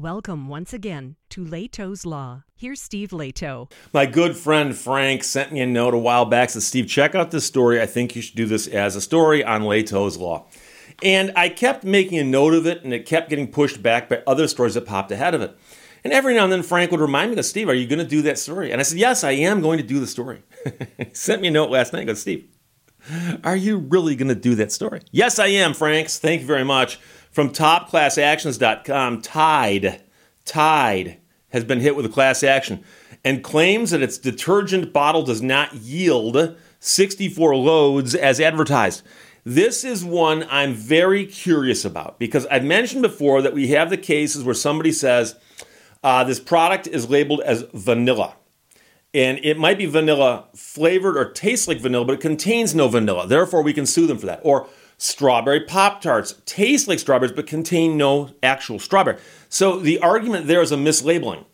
Welcome once again to Lehto's Law. Here's Steve Lehto. My good friend Frank sent me a note a while back. Said, Steve, check out this story. I think you should do this as a story on Lehto's Law. And I kept making a note of it, and it kept getting pushed back by other stories that popped ahead of it. And every now and then, Frank would remind me, Steve, are you going to do that story? And I said, Yes, I am going to do the story. he sent me a note last night. Goes, Steve, are you really going to do that story? Yes, I am, Franks. Thank you very much. From topclassactions.com, Tide, Tide has been hit with a class action and claims that its detergent bottle does not yield 64 loads as advertised. This is one I'm very curious about because I've mentioned before that we have the cases where somebody says uh, this product is labeled as vanilla. And it might be vanilla flavored or tastes like vanilla, but it contains no vanilla. Therefore, we can sue them for that. Or strawberry Pop Tarts taste like strawberries but contain no actual strawberry. So the argument there is a mislabeling.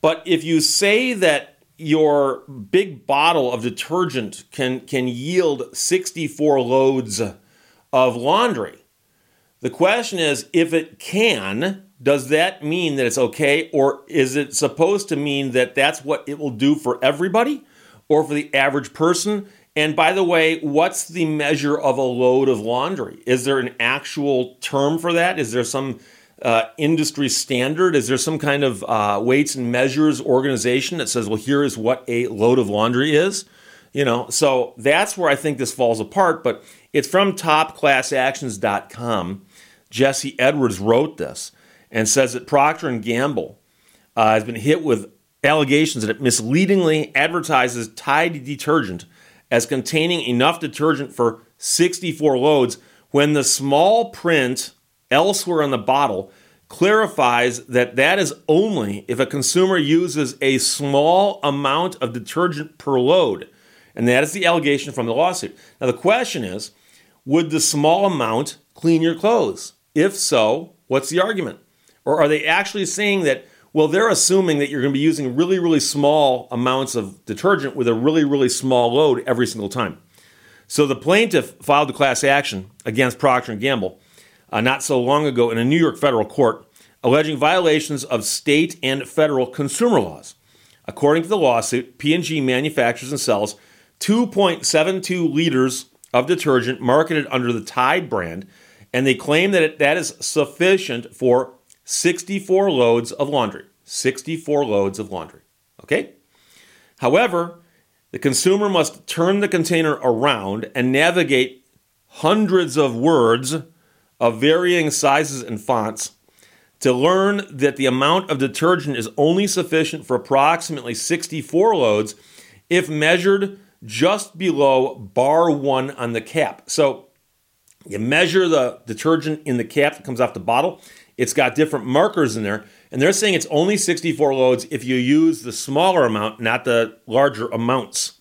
But if you say that your big bottle of detergent can, can yield 64 loads of laundry, the question is if it can, does that mean that it's okay? Or is it supposed to mean that that's what it will do for everybody or for the average person? And by the way, what's the measure of a load of laundry? Is there an actual term for that? Is there some uh, industry standard? Is there some kind of uh, weights and measures organization that says, well, here is what a load of laundry is? You know, so that's where I think this falls apart. But it's from topclassactions.com. Jesse Edwards wrote this and says that Procter and Gamble uh, has been hit with allegations that it misleadingly advertises Tide detergent as containing enough detergent for 64 loads when the small print elsewhere on the bottle clarifies that that is only if a consumer uses a small amount of detergent per load. And that is the allegation from the lawsuit. Now, the question is would the small amount clean your clothes? If so, what's the argument? Or are they actually saying that well, they're assuming that you're going to be using really, really small amounts of detergent with a really, really small load every single time. So the plaintiff filed a class action against Procter & Gamble uh, not so long ago in a New York federal court alleging violations of state and federal consumer laws. According to the lawsuit, P&G manufactures and sells 2.72 liters of detergent marketed under the Tide brand, and they claim that it, that is sufficient for 64 loads of laundry. 64 loads of laundry. Okay? However, the consumer must turn the container around and navigate hundreds of words of varying sizes and fonts to learn that the amount of detergent is only sufficient for approximately 64 loads if measured just below bar one on the cap. So you measure the detergent in the cap that comes off the bottle, it's got different markers in there, and they're saying it's only 64 loads if you use the smaller amount, not the larger amounts.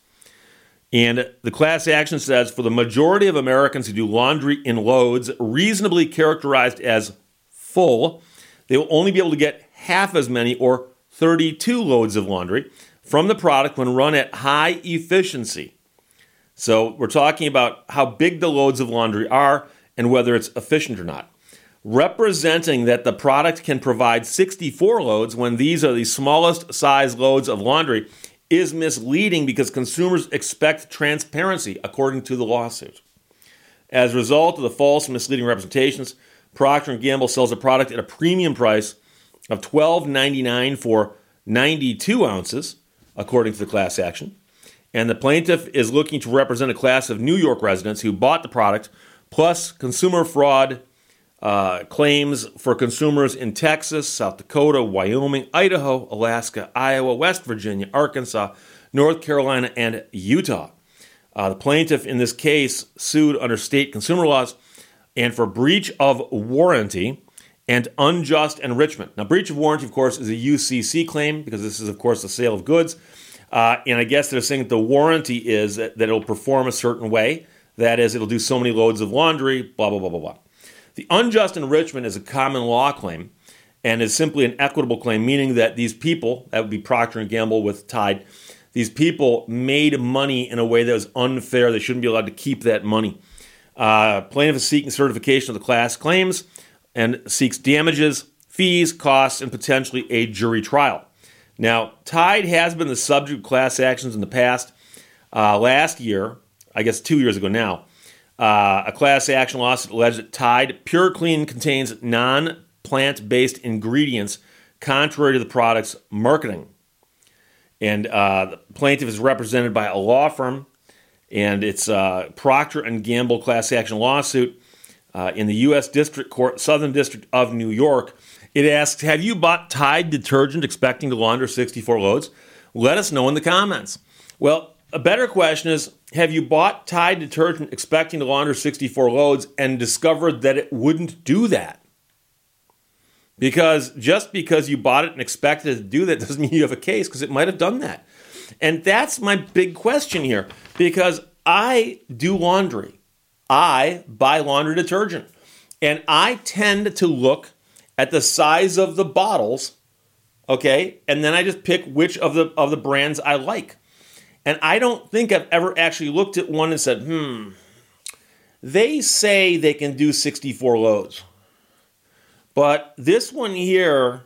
And the class action says for the majority of Americans who do laundry in loads reasonably characterized as full, they will only be able to get half as many or 32 loads of laundry from the product when run at high efficiency. So we're talking about how big the loads of laundry are and whether it's efficient or not representing that the product can provide 64 loads when these are the smallest size loads of laundry is misleading because consumers expect transparency according to the lawsuit. As a result of the false misleading representations, Procter & Gamble sells a product at a premium price of $12.99 for 92 ounces, according to the class action. And the plaintiff is looking to represent a class of New York residents who bought the product, plus consumer fraud uh, claims for consumers in Texas, South Dakota, Wyoming, Idaho, Alaska, Iowa, West Virginia, Arkansas, North Carolina, and Utah. Uh, the plaintiff in this case sued under state consumer laws and for breach of warranty and unjust enrichment. Now, breach of warranty, of course, is a UCC claim because this is, of course, the sale of goods. Uh, and I guess they're saying that the warranty is that, that it'll perform a certain way. That is, it'll do so many loads of laundry, blah, blah, blah, blah, blah. The unjust enrichment is a common law claim and is simply an equitable claim, meaning that these people, that would be Procter and Gamble with Tide, these people made money in a way that was unfair. They shouldn't be allowed to keep that money. Uh, plaintiff is seeking certification of the class claims and seeks damages fees, costs, and potentially a jury trial. Now, Tide has been the subject of class actions in the past. Uh, last year, I guess two years ago now, uh, a class action lawsuit alleged that Tide Pure Clean contains non plant based ingredients contrary to the product's marketing. And uh, the plaintiff is represented by a law firm, and it's uh, Procter and Gamble class action lawsuit uh, in the U.S. District Court, Southern District of New York. It asks, "Have you bought Tide detergent expecting to launder 64 loads?" Let us know in the comments. Well, a better question is, have you bought Tide detergent expecting to launder 64 loads and discovered that it wouldn't do that? Because just because you bought it and expected it to do that doesn't mean you have a case because it might have done that. And that's my big question here because I do laundry. I buy laundry detergent. And I tend to look at the size of the bottles, okay? And then I just pick which of the of the brands I like. And I don't think I've ever actually looked at one and said, "Hmm, they say they can do 64 loads." But this one here,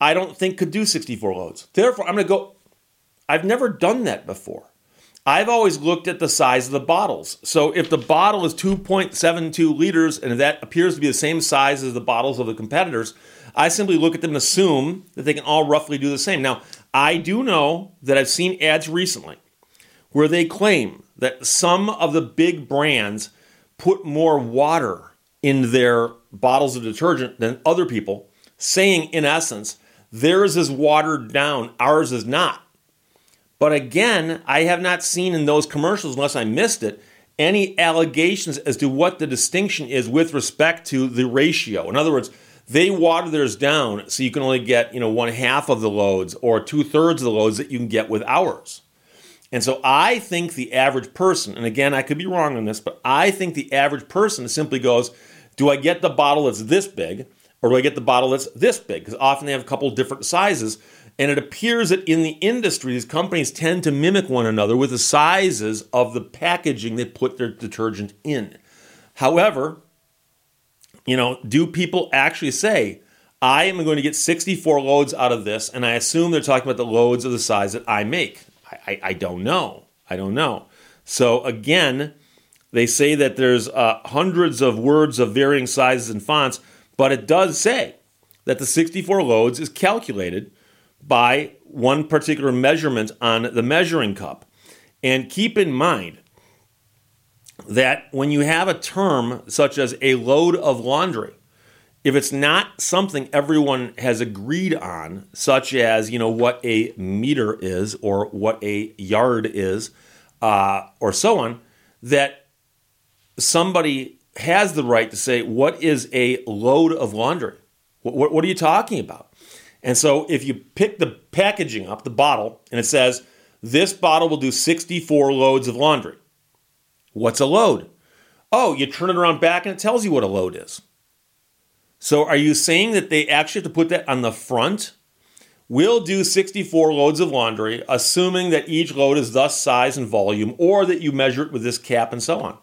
I don't think could do 64 loads. Therefore, I'm going to go. I've never done that before. I've always looked at the size of the bottles. So if the bottle is 2.72 liters and that appears to be the same size as the bottles of the competitors, I simply look at them and assume that they can all roughly do the same. Now, I do know that I've seen ads recently where they claim that some of the big brands put more water in their bottles of detergent than other people, saying in essence, theirs is watered down, ours is not. But again, I have not seen in those commercials, unless I missed it, any allegations as to what the distinction is with respect to the ratio. In other words, they water theirs down so you can only get you know one half of the loads or two thirds of the loads that you can get with ours. And so I think the average person, and again I could be wrong on this, but I think the average person simply goes, do I get the bottle that's this big, or do I get the bottle that's this big? Because often they have a couple different sizes. And it appears that in the industry, these companies tend to mimic one another with the sizes of the packaging they put their detergent in. However, you know, do people actually say, I am going to get 64 loads out of this, and I assume they're talking about the loads of the size that I make? I, I, I don't know. I don't know. So again, they say that there's uh, hundreds of words of varying sizes and fonts, but it does say that the 64 loads is calculated by one particular measurement on the measuring cup. And keep in mind that when you have a term such as a load of laundry, if it's not something everyone has agreed on, such as you know what a meter is or what a yard is, uh, or so on, that somebody has the right to say what is a load of laundry. What, what, what are you talking about? And so if you pick the packaging up, the bottle, and it says, this bottle will do 64 loads of laundry. What's a load? Oh, you turn it around back and it tells you what a load is. So are you saying that they actually have to put that on the front? We'll do 64 loads of laundry, assuming that each load is thus size and volume, or that you measure it with this cap and so on.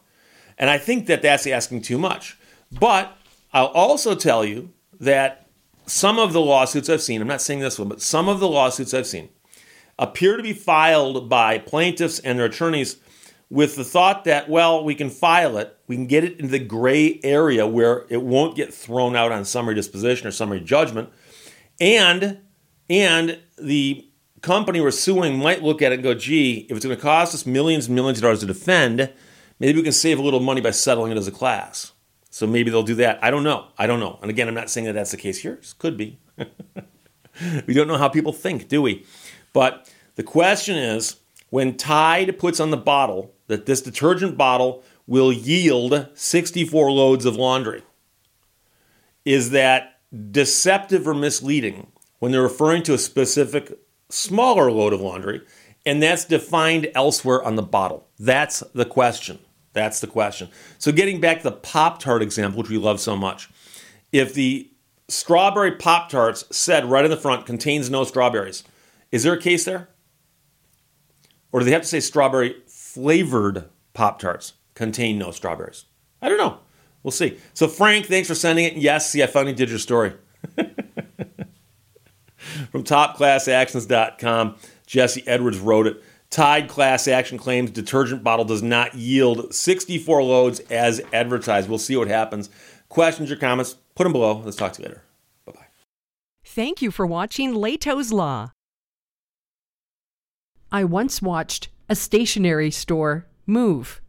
And I think that that's asking too much. But I'll also tell you that some of the lawsuits I've seen, I'm not saying this one, but some of the lawsuits I've seen appear to be filed by plaintiffs and their attorneys with the thought that, well, we can file it, we can get it in the gray area where it won't get thrown out on summary disposition or summary judgment, and and the company we're suing might look at it and go, gee, if it's going to cost us millions and millions of dollars to defend, maybe we can save a little money by settling it as a class. So maybe they'll do that. I don't know. I don't know. And again, I'm not saying that that's the case here. It could be. we don't know how people think, do we? But the question is when Tide puts on the bottle that this detergent bottle will yield 64 loads of laundry, is that deceptive or misleading when they're referring to a specific smaller load of laundry and that's defined elsewhere on the bottle? That's the question. That's the question. So, getting back to the Pop Tart example, which we love so much, if the strawberry Pop Tarts said right in the front contains no strawberries, is there a case there? Or do they have to say strawberry flavored Pop Tarts contain no strawberries? I don't know. We'll see. So, Frank, thanks for sending it. Yes, see, I finally did your story. From topclassactions.com, Jesse Edwards wrote it. Tide class action claims detergent bottle does not yield 64 loads as advertised. We'll see what happens. Questions or comments, put them below. Let's talk to you later. Bye bye. Thank you for watching Lehto's Law. I once watched a stationery store move.